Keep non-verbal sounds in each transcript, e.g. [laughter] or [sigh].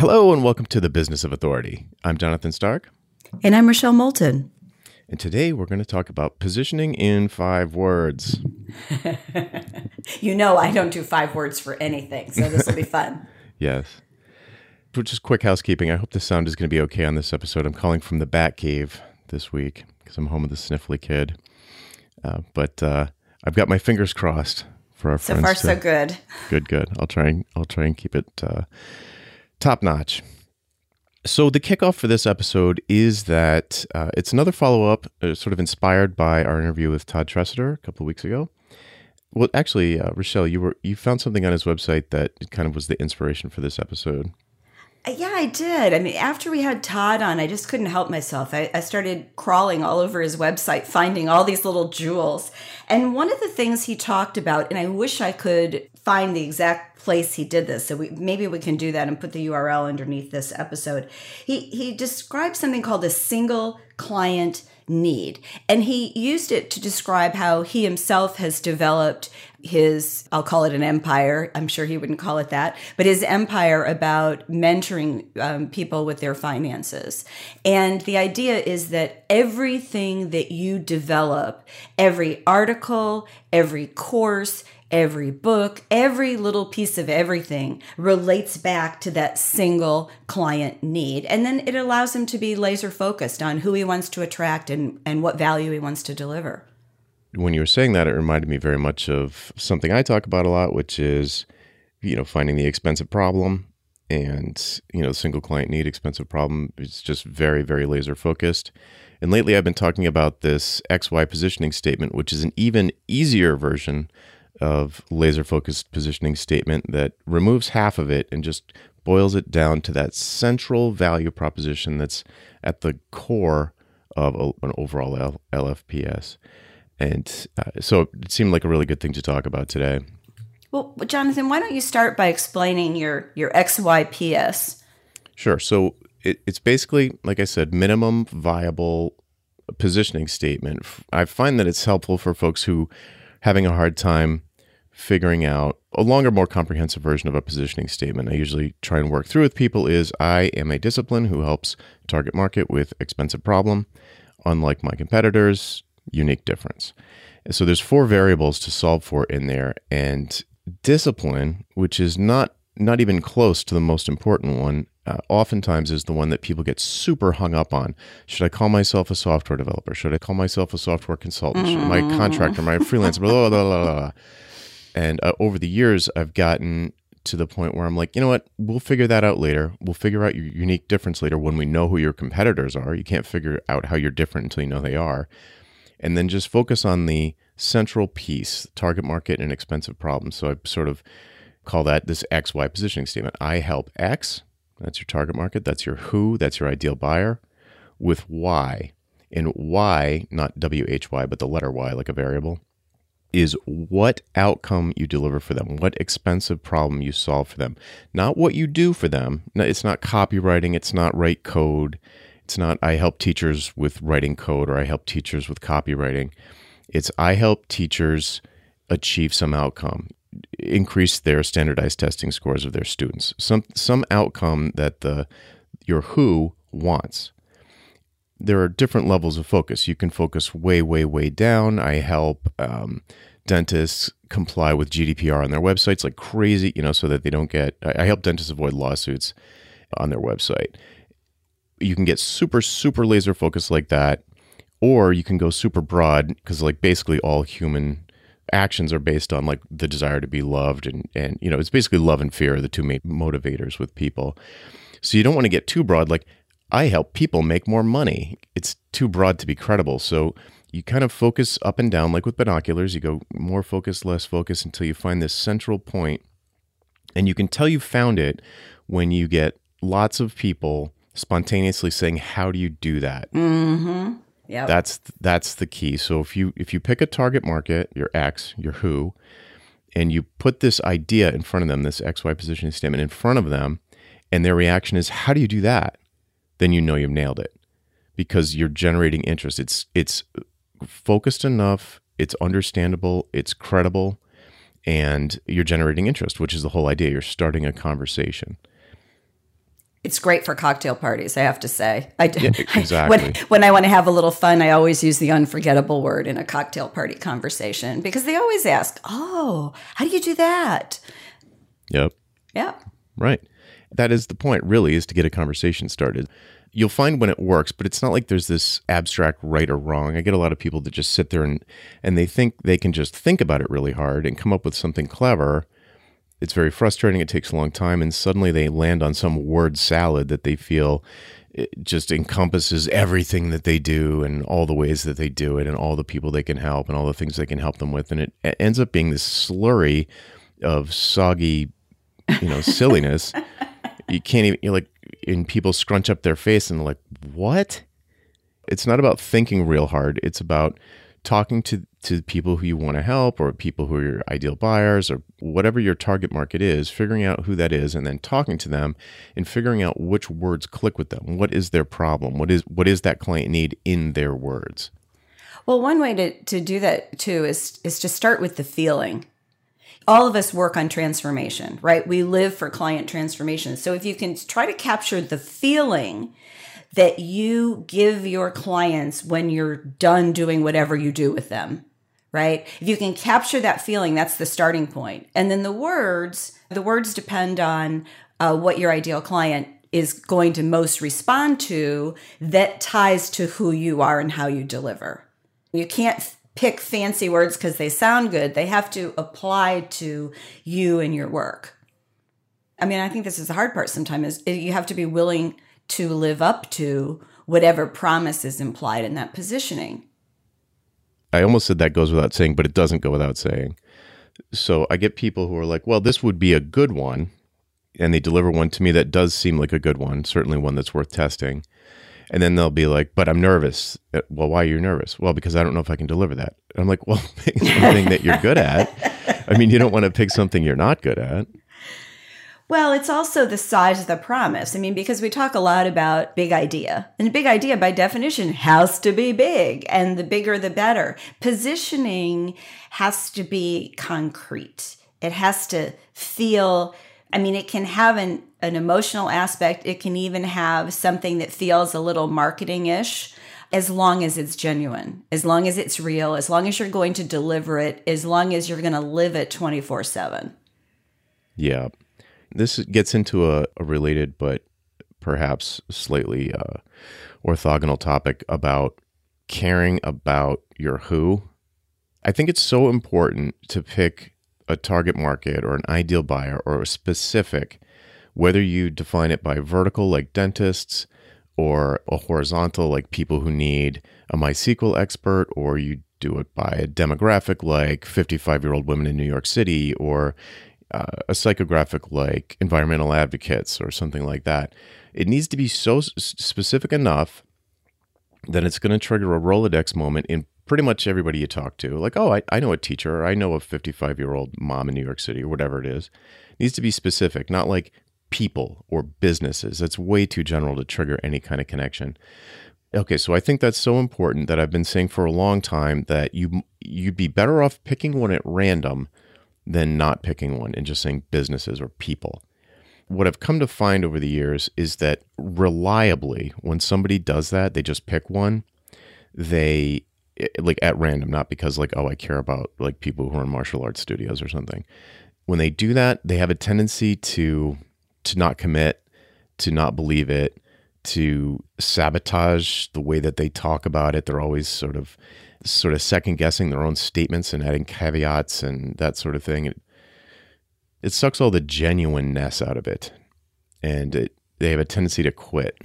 Hello and welcome to the Business of Authority. I'm Jonathan Stark. And I'm Rochelle Moulton. And today we're going to talk about positioning in five words. [laughs] you know, I don't do five words for anything, so this will be [laughs] fun. yes. Just quick housekeeping. I hope the sound is going to be okay on this episode. I'm calling from the Bat Cave this week because I'm home with the sniffly kid. Uh, but uh, I've got my fingers crossed for our so friends. So far, to, so good. Good, good. I'll try and I'll try and keep it uh, top notch. So, the kickoff for this episode is that uh, it's another follow up, uh, sort of inspired by our interview with Todd Tresidder a couple of weeks ago. Well, actually, uh, Rochelle, you were you found something on his website that kind of was the inspiration for this episode. Uh, yeah, I did. I mean, after we had Todd on, I just couldn't help myself. I, I, started crawling all over his website, finding all these little jewels. And one of the things he talked about, and I wish I could find the exact place he did this, so we, maybe we can do that and put the URL underneath this episode. He he described something called a single client need. And he used it to describe how he himself has developed his, I'll call it an empire. I'm sure he wouldn't call it that, but his empire about mentoring um, people with their finances. And the idea is that everything that you develop, every article, every course, every book, every little piece of everything relates back to that single client need. And then it allows him to be laser focused on who he wants to attract and, and what value he wants to deliver. When you were saying that, it reminded me very much of something I talk about a lot, which is, you know, finding the expensive problem and, you know, single client need expensive problem. It's just very, very laser focused. And lately I've been talking about this XY positioning statement, which is an even easier version of laser focused positioning statement that removes half of it and just boils it down to that central value proposition that's at the core of an overall LFPS. And uh, so it seemed like a really good thing to talk about today. Well, Jonathan, why don't you start by explaining your, your XYPS? Sure. So it, it's basically, like I said, minimum viable positioning statement. I find that it's helpful for folks who having a hard time figuring out a longer, more comprehensive version of a positioning statement I usually try and work through with people is I am a discipline who helps target market with expensive problem. Unlike my competitors, unique difference. And so there's four variables to solve for in there. And discipline, which is not not even close to the most important one, uh, oftentimes is the one that people get super hung up on. Should I call myself a software developer? Should I call myself a software consultant? Mm. My contractor, my freelancer, blah, blah, blah, blah. blah. And uh, over the years, I've gotten to the point where I'm like, you know what? We'll figure that out later. We'll figure out your unique difference later when we know who your competitors are. You can't figure out how you're different until you know they are. And then just focus on the central piece, target market and expensive problems. So I sort of call that this XY positioning statement. I help X, that's your target market, that's your who, that's your ideal buyer, with Y. And Y, not WHY, but the letter Y like a variable, is what outcome you deliver for them, what expensive problem you solve for them, not what you do for them. It's not copywriting, it's not write code, it's not I help teachers with writing code or I help teachers with copywriting. It's I help teachers achieve some outcome, increase their standardized testing scores of their students, some some outcome that the your who wants there are different levels of focus. You can focus way, way, way down. I help um, dentists comply with GDPR on their websites like crazy, you know, so that they don't get. I, help dentists avoid lawsuits on their website. You can get super, super laser focused like that, or you can go super broad because, like, basically all human actions are based on like the desire to be loved and and you know it's basically love and fear are the two main motivators with people so you don't want to get too broad like I help people make more money. It's too broad to be credible. So you kind of focus up and down, like with binoculars. You go more focus, less focus until you find this central point. And you can tell you found it when you get lots of people spontaneously saying, "How do you do that?" Mm-hmm. Yeah, that's that's the key. So if you if you pick a target market, your X, your who, and you put this idea in front of them, this XY positioning statement in front of them, and their reaction is, "How do you do that?" then you know you've nailed it because you're generating interest. It's it's focused enough, it's understandable, it's credible, and you're generating interest, which is the whole idea. You're starting a conversation. It's great for cocktail parties, I have to say. I do. Yeah, [laughs] exactly. when, when I want to have a little fun, I always use the unforgettable word in a cocktail party conversation because they always ask, "Oh, how do you do that?" Yep. Yeah. Right. That is the point, really, is to get a conversation started. You'll find when it works, but it's not like there's this abstract right or wrong. I get a lot of people that just sit there and, and they think they can just think about it really hard and come up with something clever. It's very frustrating. It takes a long time. And suddenly they land on some word salad that they feel it just encompasses everything that they do and all the ways that they do it and all the people they can help and all the things they can help them with. And it ends up being this slurry of soggy, you know, [laughs] silliness. you can't even, you're like, and people scrunch up their face and like, what? It's not about thinking real hard. It's about talking to, to people who you want to help or people who are your ideal buyers or whatever your target market is, figuring out who that is and then talking to them and figuring out which words click with them. What is their problem? What is what is that client need in their words? Well, one way to, to do that too is is to start with the feeling all of us work on transformation, right? We live for client transformation. So if you can try to capture the feeling that you give your clients when you're done doing whatever you do with them, right? If you can capture that feeling, that's the starting point. And then the words, the words depend on uh, what your ideal client is going to most respond to that ties to who you are and how you deliver. You can't pick fancy words because they sound good. They have to apply to you and your work. I mean, I think this is the hard part sometimes is you have to be willing to live up to whatever promise is implied in that positioning. I almost said that goes without saying, but it doesn't go without saying. So I get people who are like, well, this would be a good one. And they deliver one to me that does seem like a good one, certainly one that's worth testing. And then they'll be like, but I'm nervous. Uh, well, why are you nervous? Well, because I don't know if I can deliver that. And I'm like, well, [laughs] pick something that you're good at. I mean, you don't want to pick something you're not good at. Well, it's also the size of the promise. I mean, because we talk a lot about big idea, and a big idea by definition has to be big, and the bigger the better. Positioning has to be concrete, it has to feel I mean, it can have an, an emotional aspect. It can even have something that feels a little marketing ish as long as it's genuine, as long as it's real, as long as you're going to deliver it, as long as you're going to live it 24 7. Yeah. This gets into a, a related but perhaps slightly uh, orthogonal topic about caring about your who. I think it's so important to pick a target market or an ideal buyer or a specific, whether you define it by vertical like dentists or a horizontal like people who need a MySQL expert, or you do it by a demographic like 55 year old women in New York City, or uh, a psychographic like environmental advocates, or something like that. It needs to be so specific enough that it's going to trigger a Rolodex moment in pretty much everybody you talk to, like, oh, I, I know a teacher, or I know a 55 year old mom in New York City, or whatever it is, needs to be specific, not like people or businesses. That's way too general to trigger any kind of connection. Okay, so I think that's so important that I've been saying for a long time that you you'd be better off picking one at random than not picking one and just saying businesses or people. What I've come to find over the years is that reliably, when somebody does that, they just pick one, they eh, like at random, not because like, oh, I care about like people who are in martial arts studios or something. When they do that, they have a tendency to to not commit, to not believe it, to sabotage the way that they talk about it. They're always sort of sort of second guessing their own statements and adding caveats and that sort of thing. It, it sucks all the genuineness out of it. And it, they have a tendency to quit.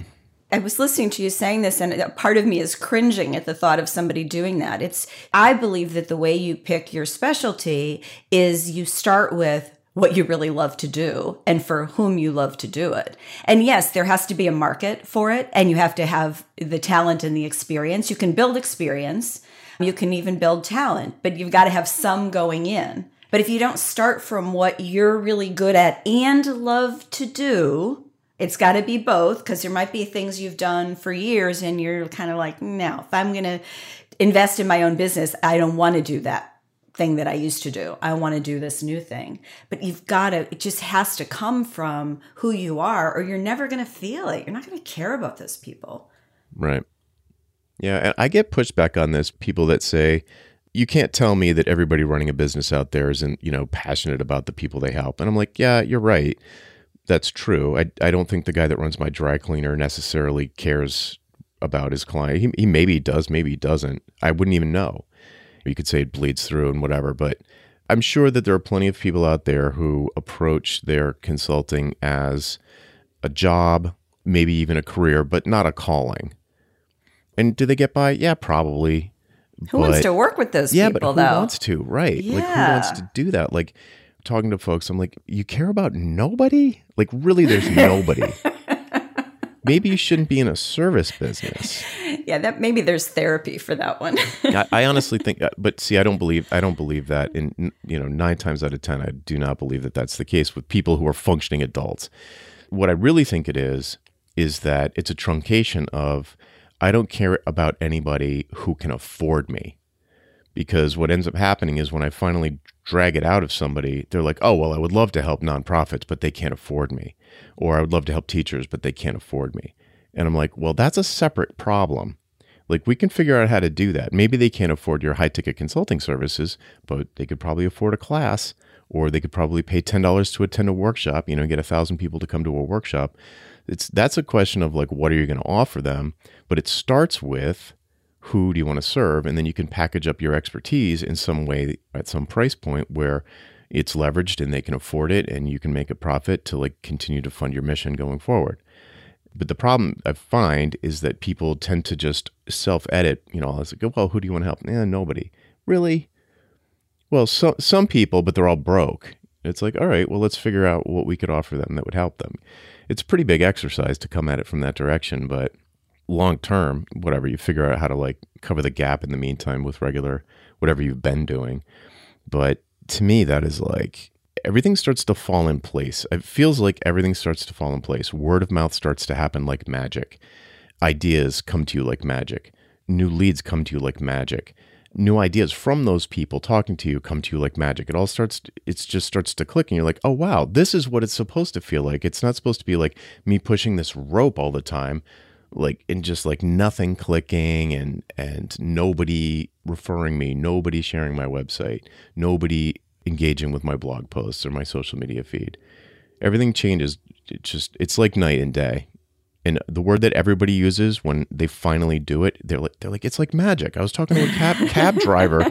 I was listening to you saying this, and part of me is cringing at the thought of somebody doing that. It's, I believe that the way you pick your specialty is you start with what you really love to do and for whom you love to do it. And yes, there has to be a market for it, and you have to have the talent and the experience. You can build experience, you can even build talent, but you've got to have some going in. But if you don't start from what you're really good at and love to do, it's got to be both because there might be things you've done for years and you're kind of like, no, if I'm going to invest in my own business, I don't want to do that thing that I used to do. I want to do this new thing. But you've got to, it just has to come from who you are, or you're never going to feel it. You're not going to care about those people. Right. Yeah. And I get pushback on this people that say, you can't tell me that everybody running a business out there isn't, you know, passionate about the people they help. And I'm like, yeah, you're right. That's true. I, I don't think the guy that runs my dry cleaner necessarily cares about his client. He, he maybe does, maybe he doesn't. I wouldn't even know. You could say it bleeds through and whatever, but I'm sure that there are plenty of people out there who approach their consulting as a job, maybe even a career, but not a calling. And do they get by? Yeah, probably. Who but, wants to work with those yeah, people, but who though? wants to? Right. Yeah. Like, who wants to do that? Like, talking to folks, I'm like, you care about nobody? Like, really, there's nobody. [laughs] maybe you shouldn't be in a service business. [laughs] Yeah, that maybe there's therapy for that one. [laughs] I, I, honestly think, uh, but see, I don't believe I don't believe that. In you know, nine times out of ten, I do not believe that that's the case with people who are functioning adults. What I really think it is is that it's a truncation of I don't care about anybody who can afford me. Because what ends up happening is when I finally drag it out of somebody, they're like, oh, well, I would love to help nonprofits, but they can't afford me. Or I would love to help teachers, but they can't afford me. And I'm like, well, that's a separate problem. Like, we can figure out how to do that. Maybe they can't afford your high ticket consulting services, but they could probably afford a class, or they could probably pay $10 to attend a workshop, you know, get a thousand people to come to a workshop. It's that's a question of like, what are you going to offer them? But it starts with who do you want to serve? And then you can package up your expertise in some way at some price point where it's leveraged and they can afford it and you can make a profit to like continue to fund your mission going forward. But the problem I find is that people tend to just self edit. You know, I was like, well, who do you want to help? Eh, nobody. Really? Well, so, some people, but they're all broke. It's like, all right, well, let's figure out what we could offer them that would help them. It's a pretty big exercise to come at it from that direction, but long term, whatever, you figure out how to like cover the gap in the meantime with regular, whatever you've been doing. But to me, that is like everything starts to fall in place. It feels like everything starts to fall in place. Word of mouth starts to happen like magic. Ideas come to you like magic. New leads come to you like magic. New ideas from those people talking to you come to you like magic. It all starts, it just starts to click, and you're like, oh, wow, this is what it's supposed to feel like. It's not supposed to be like me pushing this rope all the time, like, and just like nothing clicking and, and nobody referring me, nobody sharing my website, nobody engaging with my blog posts or my social media feed. Everything changes. It's just it's like night and day. And the word that everybody uses when they finally do it, they're like they're like it's like magic. I was talking to a cab [laughs] cab driver.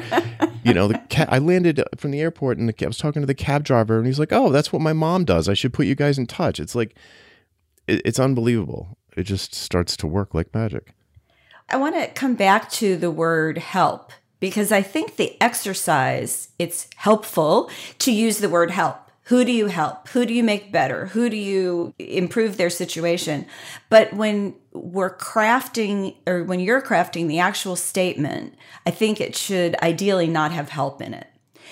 You know, the ca- I landed from the airport and the, I was talking to the cab driver and he's like, "Oh, that's what my mom does. I should put you guys in touch." It's like it, it's unbelievable. It just starts to work like magic. I want to come back to the word help because I think the exercise, it's helpful to use the word help. Who do you help? Who do you make better? Who do you improve their situation? But when we're crafting, or when you're crafting the actual statement, I think it should ideally not have help in it.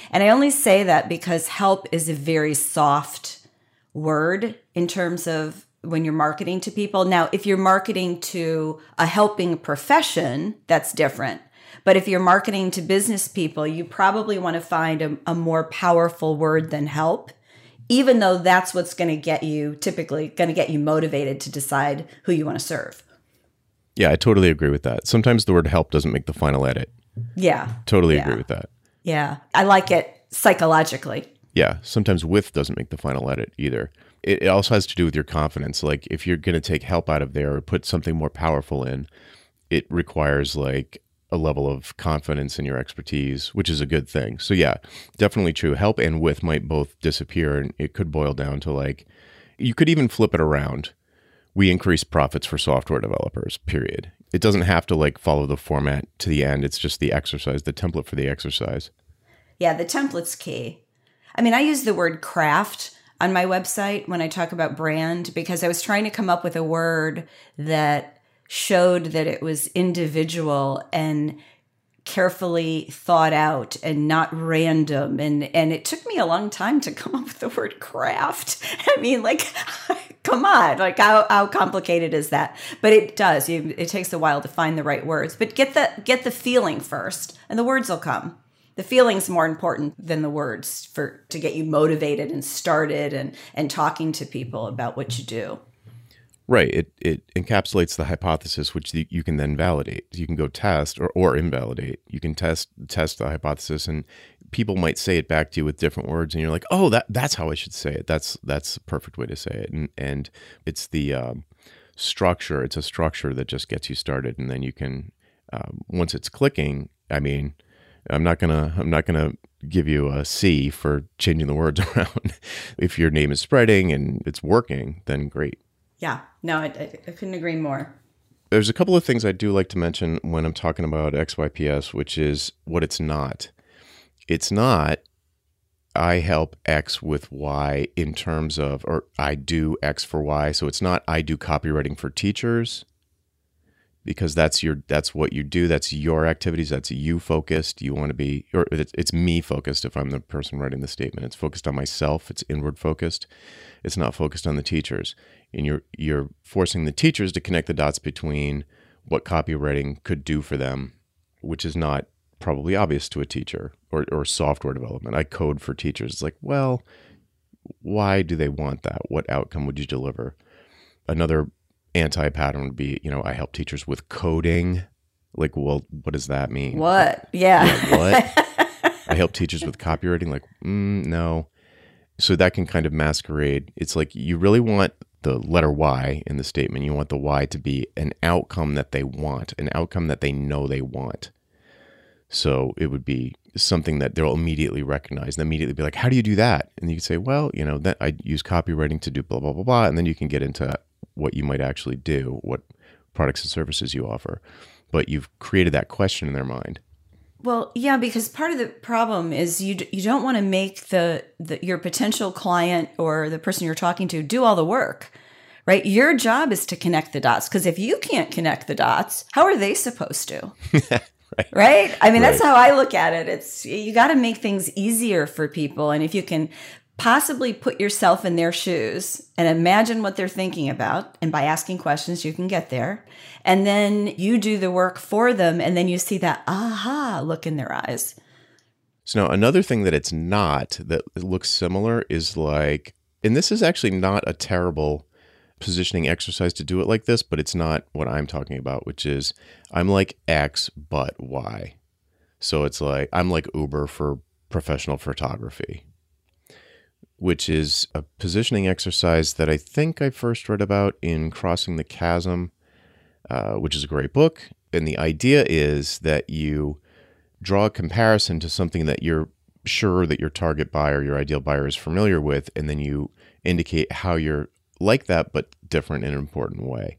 And I only say that because help is a very soft word in terms of when you're marketing to people. Now, if you're marketing to a helping profession, that's different. But if you're marketing to business people, you probably want to find a, a more powerful word than help, even though that's what's going to get you typically going to get you motivated to decide who you want to serve. Yeah, I totally agree with that. Sometimes the word help doesn't make the final edit. Yeah. Totally yeah. agree with that. Yeah. I like it psychologically. Yeah. Sometimes with doesn't make the final edit either. It, it also has to do with your confidence. Like if you're going to take help out of there or put something more powerful in, it requires like a level of confidence in your expertise, which is a good thing. So yeah, definitely true. Help and with might both disappear and it could boil down to like you could even flip it around. We increase profits for software developers, period. It doesn't have to like follow the format to the end. It's just the exercise, the template for the exercise. Yeah, the template's key. I mean, I use the word craft on my website when I talk about brand because I was trying to come up with a word that showed that it was individual and carefully thought out and not random. And and it took me a long time to come up with the word craft. [laughs] I mean like [laughs] come on like how, how complicated is that? But it does. You, it takes a while to find the right words. But get the get the feeling first and the words will come the feeling's more important than the words for to get you motivated and started and and talking to people about what you do. Right. It it encapsulates the hypothesis, which you can then validate. You can go test or, or invalidate. You can test test the hypothesis, and people might say it back to you with different words, and you're like, "Oh, that that's how I should say it. That's that's the perfect way to say it." And and it's the um, structure. It's a structure that just gets you started, and then you can um, once it's clicking. I mean, I'm not gonna I'm not gonna give you a C for changing the words [laughs] around. if your name is spreading and it's working, then great. Yeah, no, I, I couldn't agree more. There's a couple of things I do like to mention when I'm talking about XYPS, which is what it's not. It's not I help X with Y in terms of, or I do X for Y. So it's not I do copywriting for teachers because that's your that's what you do. That's your activities. That's you focused. You want to be or it's, it's me focused if i'm the person writing the statement. It's focused on myself. It's inward focused. It's not focused on the teachers. And you're you're forcing the teachers to connect the dots between what copywriting could do for them which is not probably obvious to a teacher or, or software development. I code for teachers. It's like well why do they want that? What outcome would you deliver? Another anti pattern would be, you know, I help teachers with coding. Like, well, what does that mean? What? Yeah. yeah what? [laughs] I help teachers with copywriting. Like, mm, no. So that can kind of masquerade. It's like you really want the letter Y in the statement. You want the Y to be an outcome that they want, an outcome that they know they want. So it would be something that they'll immediately recognize and immediately be like, how do you do that? And you could say, well, you know, that I use copywriting to do blah, blah, blah, blah. And then you can get into what you might actually do, what products and services you offer. But you've created that question in their mind. Well, yeah, because part of the problem is you you don't want to make the, the your potential client or the person you're talking to do all the work. Right? Your job is to connect the dots because if you can't connect the dots, how are they supposed to? [laughs] right. right? I mean, right. that's how I look at it. It's you got to make things easier for people and if you can possibly put yourself in their shoes and imagine what they're thinking about. And by asking questions, you can get there. And then you do the work for them. And then you see that aha look in their eyes. So, now another thing that it's not that looks similar is like, and this is actually not a terrible positioning exercise to do it like this, but it's not what I'm talking about, which is I'm like X, but Y. So it's like I'm like Uber for professional photography which is a positioning exercise that I think I first read about in Crossing the Chasm, uh, which is a great book. And the idea is that you draw a comparison to something that you're sure that your target buyer, your ideal buyer is familiar with, and then you indicate how you're like that, but different in an important way.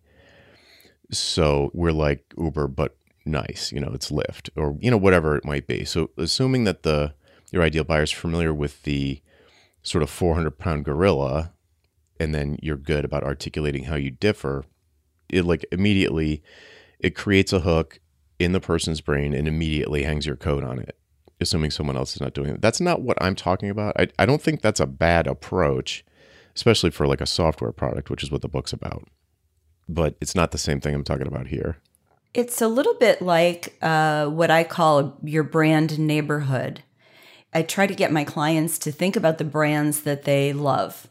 So we're like Uber, but nice, you know, it's Lyft or, you know, whatever it might be. So assuming that the your ideal buyer is familiar with the sort of 400 pound gorilla and then you're good about articulating how you differ it like immediately it creates a hook in the person's brain and immediately hangs your coat on it assuming someone else is not doing it. That's not what i'm talking about. I, I don't think that's a bad approach especially for like a software product which is what the book's about. But it's not the same thing i'm talking about here. It's a little bit like uh, what i call your brand neighborhood I try to get my clients to think about the brands that they love.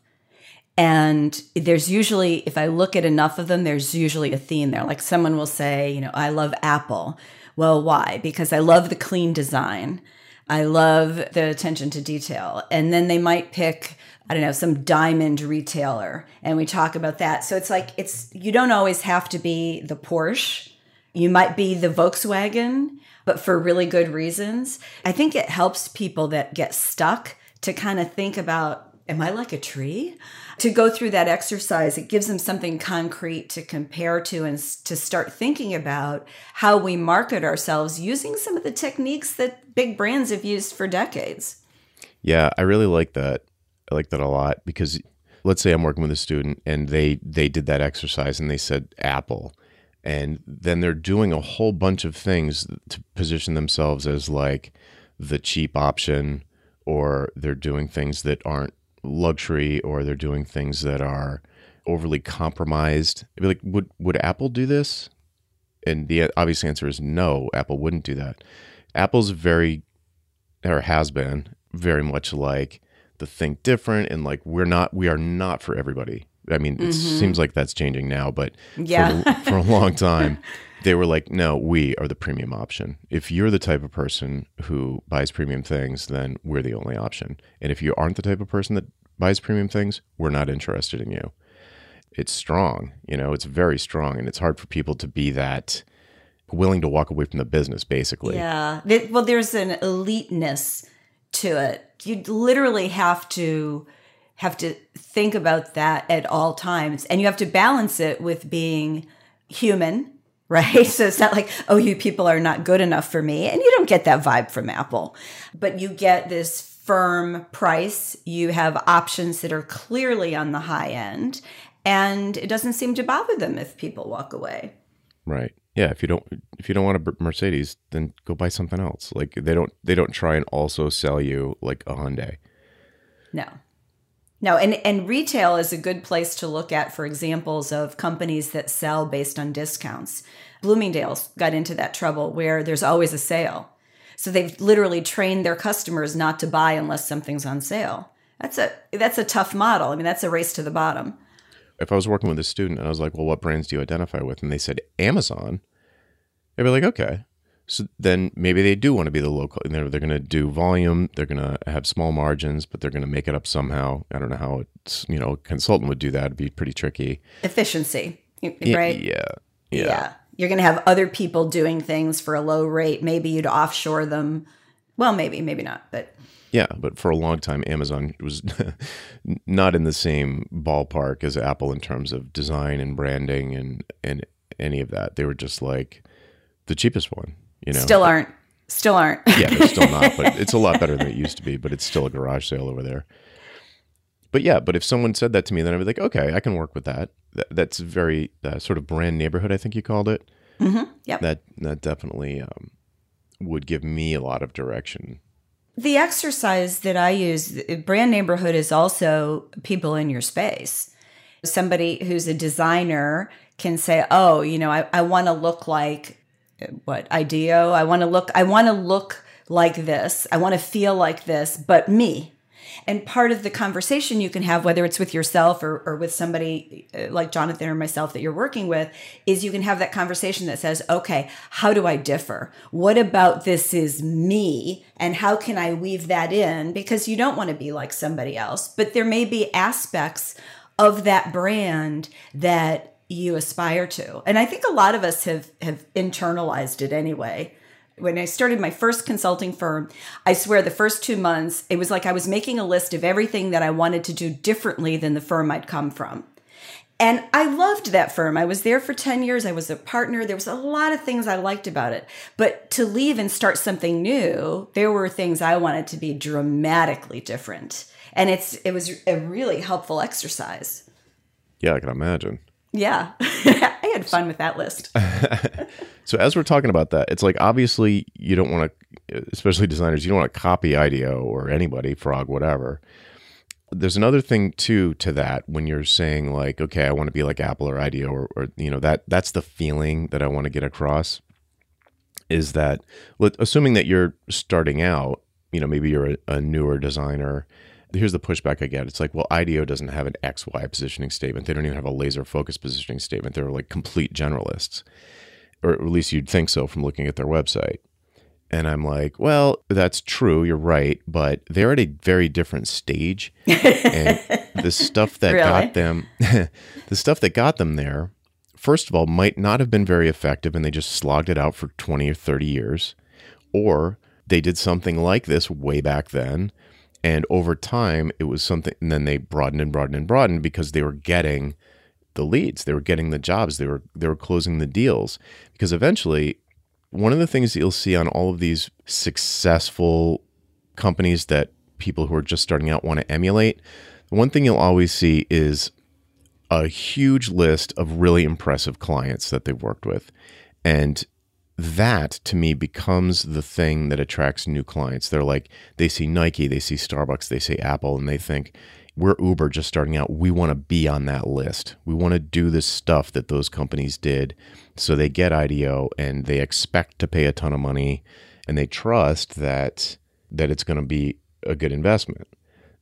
And there's usually, if I look at enough of them, there's usually a theme there. Like someone will say, you know, I love Apple. Well, why? Because I love the clean design. I love the attention to detail. And then they might pick, I don't know, some diamond retailer and we talk about that. So it's like, it's, you don't always have to be the Porsche. You might be the Volkswagen but for really good reasons. I think it helps people that get stuck to kind of think about Am I like a tree? To go through that exercise, it gives them something concrete to compare to and to start thinking about how we market ourselves using some of the techniques that big brands have used for decades. Yeah, I really like that. I like that a lot because let's say I'm working with a student and they they did that exercise and they said apple and then they're doing a whole bunch of things to position themselves as like the cheap option or they're doing things that aren't luxury or they're doing things that are overly compromised. Like would would apple do this? And the obvious answer is no apple wouldn't do that. Apple's very or has been very much like the think different and like we're not we are not for everybody. I mean, it mm-hmm. seems like that's changing now, but Yeah. for, for a [laughs] long time, they were like, no, we are the premium option. If you're the type of person who buys premium things, then we're the only option. And if you aren't the type of person that buys premium things, we're not interested in you. It's strong, you know, it's very strong, and it's hard for people to be that willing to walk away from the business, basically. Yeah. Well, there's an eliteness to it. You literally have to have to think about that at all times, and you have to balance it with being human, [laughs] right? So it's not like, oh, you people are not good enough for me, and you don't get that vibe from Apple, but you get this firm price. You have options that are clearly on the high end, and it doesn't seem to bother them if people walk away. Right. Yeah. If you don't, if you don't want a Mercedes, then go buy something else. Like they don't, they don't try and also sell you like a Hyundai. No. No, and, and retail is a good place to look at for examples of companies that sell based on discounts. Bloomingdale's got into that trouble where there's always a sale. So they've literally trained their customers not to buy unless something's on sale. That's a that's a tough model. I mean, that's a race to the bottom. If I was working with a student and I was like, well, what brands do you identify with? And they said Amazon, they'd be like, okay. So then maybe they do want to be the local. You know, they're going to do volume. They're going to have small margins, but they're going to make it up somehow. I don't know how it's, you know, a consultant would do that. It'd be pretty tricky. Efficiency, Yeah, right? Yeah. Yeah. You're going to have other people doing things for a low rate. Maybe you'd offshore them. Well, maybe, maybe not, but Yeah, but for a long time, Amazon was [laughs] not in the same ballpark as Apple in terms of design and branding and and any of that. They were just like the cheapest one, you know. still aren't. Still aren't. yeah, they're still not, but [laughs] it's a lot better than it used to be. But it's still a garage sale over there. But yeah, but if someone said that to me, then I'd be like, okay, I can work with that. that that's very uh, sort of brand neighborhood, I think you called it. Yep. That that definitely um, would give me a lot of direction. The exercise that I use, brand neighborhood, is also people in your space. Somebody who's a designer can say, "Oh, you know, I, I want to look like what IDEO. I want to look. I want to look like this. I want to feel like this, but me." And part of the conversation you can have, whether it's with yourself or, or with somebody uh, like Jonathan or myself that you're working with, is you can have that conversation that says, okay, how do I differ? What about this is me? And how can I weave that in? Because you don't want to be like somebody else, but there may be aspects of that brand that you aspire to. And I think a lot of us have, have internalized it anyway when I started my first consulting firm, I swear the first two months, it was like I was making a list of everything that I wanted to do differently than the firm I'd come from. And I loved that firm. I was there for 10 years. I was a partner. There was a lot of things I liked about it. But to leave and start something new, there were things I wanted to be dramatically different. And it's it was a really helpful exercise. Yeah, I can imagine. Yeah. [laughs] I had fun with that list. [laughs] So as we're talking about that, it's like obviously you don't want to, especially designers, you don't want to copy IDEO or anybody, Frog, whatever. There's another thing too to that when you're saying like, okay, I want to be like Apple or IDEO or, or you know that that's the feeling that I want to get across. Is that assuming that you're starting out, you know, maybe you're a, a newer designer. Here's the pushback I get. It's like, well, IDEO doesn't have an XY positioning statement. They don't even have a laser focus positioning statement. They're like complete generalists or at least you'd think so from looking at their website. And I'm like, well, that's true. You're right. But they're at a very different stage. and [laughs] the stuff that Really? got them, [laughs] the stuff that got them there, first of all, might not have been very effective and they just slogged it out for 20 or 30 years. Or they did something like this way back then. And over time, it was something, and then they broadened and broadened and broadened because they were getting the leads they were getting the jobs they were they were closing the deals. Because eventually one of the things that you'll see on all of these successful companies that people who are just starting out want to emulate the one thing you'll always see is a huge list of really impressive clients that they've worked with. And that to me becomes the thing that attracts new clients they're like they see nike they see starbucks they see apple and they think we're Uber just starting out. We want to be on that list. We want to do the stuff that those companies did. So they get IDEO and they expect to pay a ton of money and they trust that that it's going to be a good investment.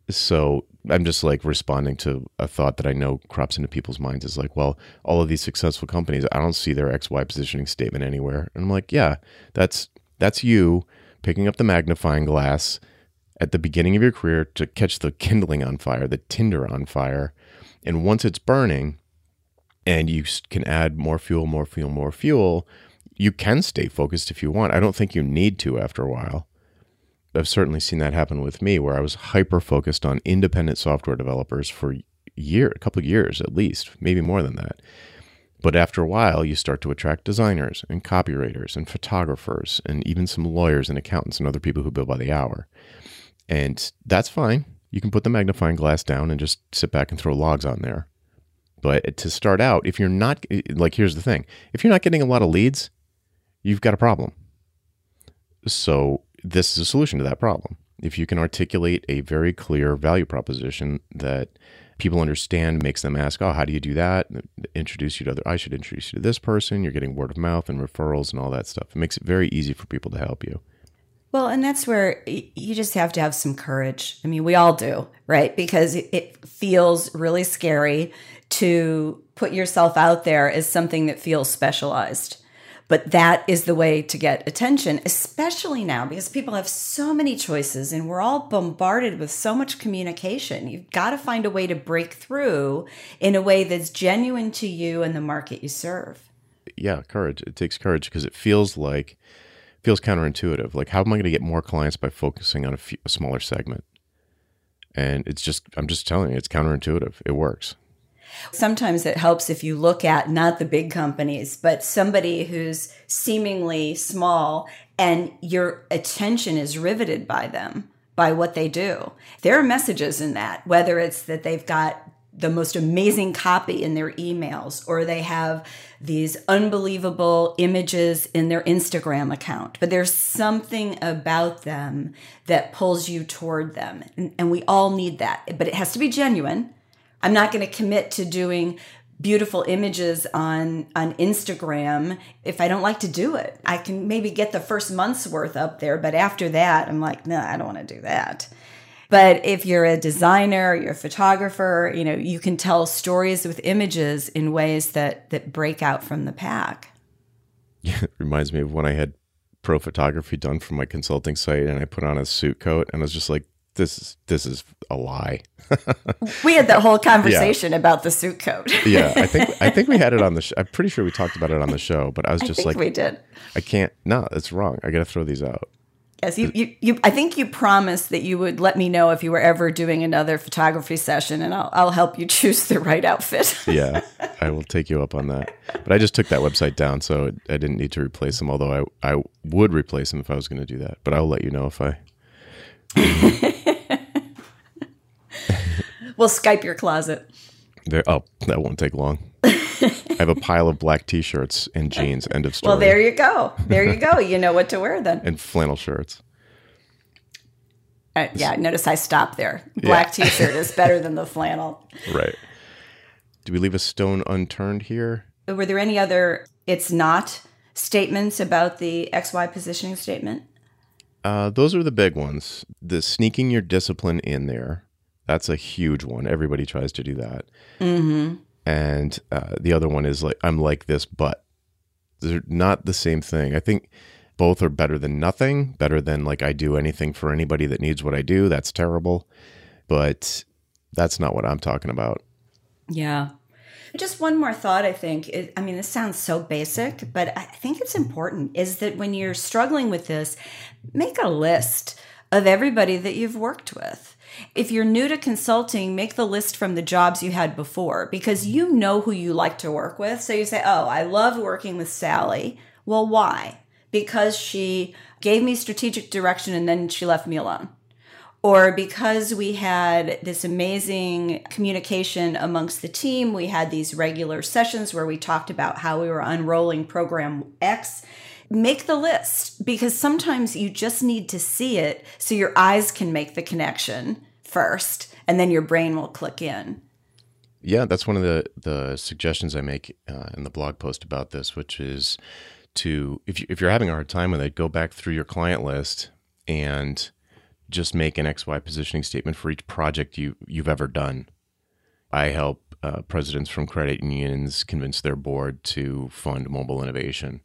So I'm just like responding to a thought that I know crops into people's minds is like, well, all of these successful companies, I don't see their XY positioning statement anywhere. And I'm like, yeah, that's that's you picking up the magnifying glass at the beginning of your career to catch the kindling on fire, the tinder on fire. And once it's burning and you can add more fuel, more fuel, more fuel, you can stay focused if you want. I don't think you need to after a while. I've certainly seen that happen with me where I was hyper focused on independent software developers for year, a couple of years at least, maybe more than that. But after a while, you start to attract designers and copywriters and photographers and even some lawyers and accountants and other people who bill by the hour. And that's fine. You can put the magnifying glass down and just sit back and throw logs on there. But to start out, if you're not, eh, like, here's the thing if you're not getting a lot of leads, you've got a problem. So this is a solution to that problem. If you can articulate a very clear value proposition that people understand, makes them ask, "Oh, how do you do that?" Introduce you to other. I should introduce you to this person. You're getting word of mouth and referrals and all that stuff. It makes it very easy for people to help you. Well, and that's where you just have to have some courage. I mean, we all do, right? Because it feels really scary to put yourself out there as something that feels specialized. But that is the way to get attention, especially now because people have so many choices and we're all bombarded with so much communication. You've got to find a way to break through in a way that's genuine to you and the market you serve. Yeah, courage. It takes courage because it feels like feels counterintuitive. Like how am I going to get more clients by focusing on a, few, a smaller segment? And it's just I'm just telling you, it's counterintuitive. It works. Sometimes it helps if you look at not the big companies, but somebody who's seemingly small and your attention is riveted by them, by what they do. There are messages in that, whether it's that they've got the most amazing copy in their emails or they have these unbelievable images in their Instagram account. But there's something about them that pulls you toward them. And, and we all need that. But it has to be genuine I'm not going to commit to doing beautiful images on on Instagram if I don't like to do it. I can maybe get the first month's worth up there, but after that, I'm like, no, I don't want to do that. But if you're a designer, you're a photographer, you know, you can tell stories with images in ways that that break out from the pack. Yeah, it reminds me of when I had pro photography done for my consulting site and I put on a suit coat and I was just like, this is this is a lie. [laughs] we had that whole [laughs] conversation yeah. about the suit coat. yeah, I think [laughs] I think we had it on the. Sh- I'm pretty sure we talked about it on the show, but I was just I like, we did. I can't. No, it's wrong. I got to throw these out. Yes, you, you, you. I think you promised that you would let me know if you were ever doing another photography session, and I'll, I'll help you choose the right outfit. yeah, I will take you up on that. But I just took that website down, so I didn't need to replace them. Although I, I would replace them if I was going to do that. But I'll let you know if I [laughs] we'll Skype your closet. There, oh, that won't take long. I have a pile of black T-shirts and jeans. End of story. Well, there you go. There you go. You know what to wear then. And flannel shirts. Uh, yeah, notice I stopped there. Black yeah. T-shirt is better than the flannel. [laughs] Right. Do we leave a stone unturned here? Were there any other "it's not" statements about the XY positioning statement? Uh, those are the big ones. The sneaking your discipline in there. That's a huge one. Everybody tries to do that. Mm-hmm. And uh, the other one is like, I'm like this, but they're not the same thing. I think both are better than nothing, better than like I do anything for anybody that needs what I do. That's terrible. But that's not what I'm talking about. Yeah. Just one more thought, I think. It, I mean, this sounds so basic, but I think it's important is that when you're struggling with this, make a list of everybody that you've worked with. If you're new to consulting, make the list from the jobs you had before because you know who you like to work with. So you say, Oh, I love working with Sally. Well, why? Because she gave me strategic direction and then she left me alone or because we had this amazing communication amongst the team, we had these regular sessions where we talked about how we were unrolling program X. Make the list because sometimes you just need to see it so your eyes can make the connection first and then your brain will click in. Yeah, that's one of the, the suggestions I make uh, in the blog post about this, which is to, if, you, if you're having a hard time with it, go back through your client list and just make an XY positioning statement for each project you you've ever done. I help uh, presidents from credit unions convince their board to fund mobile innovation.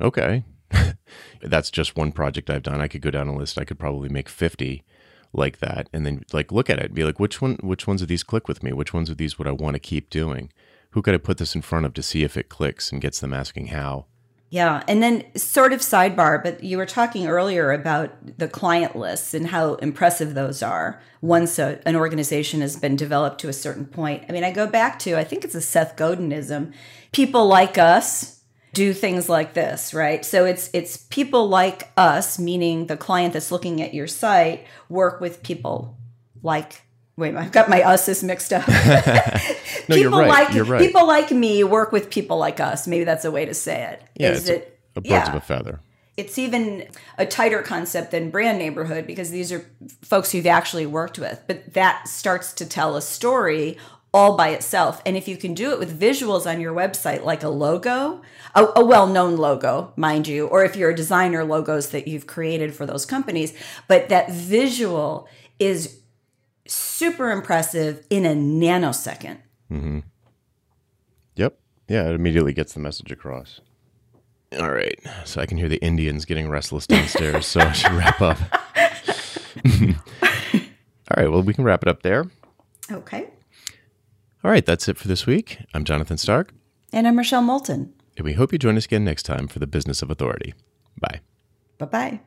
Okay, [laughs] that's just one project I've done. I could go down a list. I could probably make fifty like that, and then like look at it, and be like, which one, which ones of these click with me? Which ones of these would I want to keep doing? Who could I put this in front of to see if it clicks and gets them asking how? Yeah. And then, sort of sidebar, but you were talking earlier about the client lists and how impressive those are once a, an organization has been developed to a certain point. I mean, I go back to, I think it's a Seth Godinism. People like us do things like this, right? So it's it's people like us, meaning the client that's looking at your site, work with people like wait, I've got my us's mixed up. [laughs] no, you're [laughs] right. like you're right. people like me work with people like us. Maybe that's a way to say it. yeah, Is it's it a, a birds yeah. of a feather. it's even a tighter concept than brand neighborhood because these are folks you've actually worked with. But that starts to tell a story all by itself. And if you can do it with visuals on your website, like a logo, a, a well known logo, mind you, or if you're a designer, logos that you've created for those companies, but that visual is super impressive in a nanosecond. Mm-hmm. Yep. Yeah, it immediately gets the message across. All right. So I can hear the Indians getting restless downstairs, so I should wrap up. [laughs] [laughs] All right. Well, we can wrap it up there. Okay. All right. That's it for this week. I'm Jonathan Stark, And I'm Rochelle Moulton. and we hope you join us again next time for the Business of Authority. Bye. Bye bye.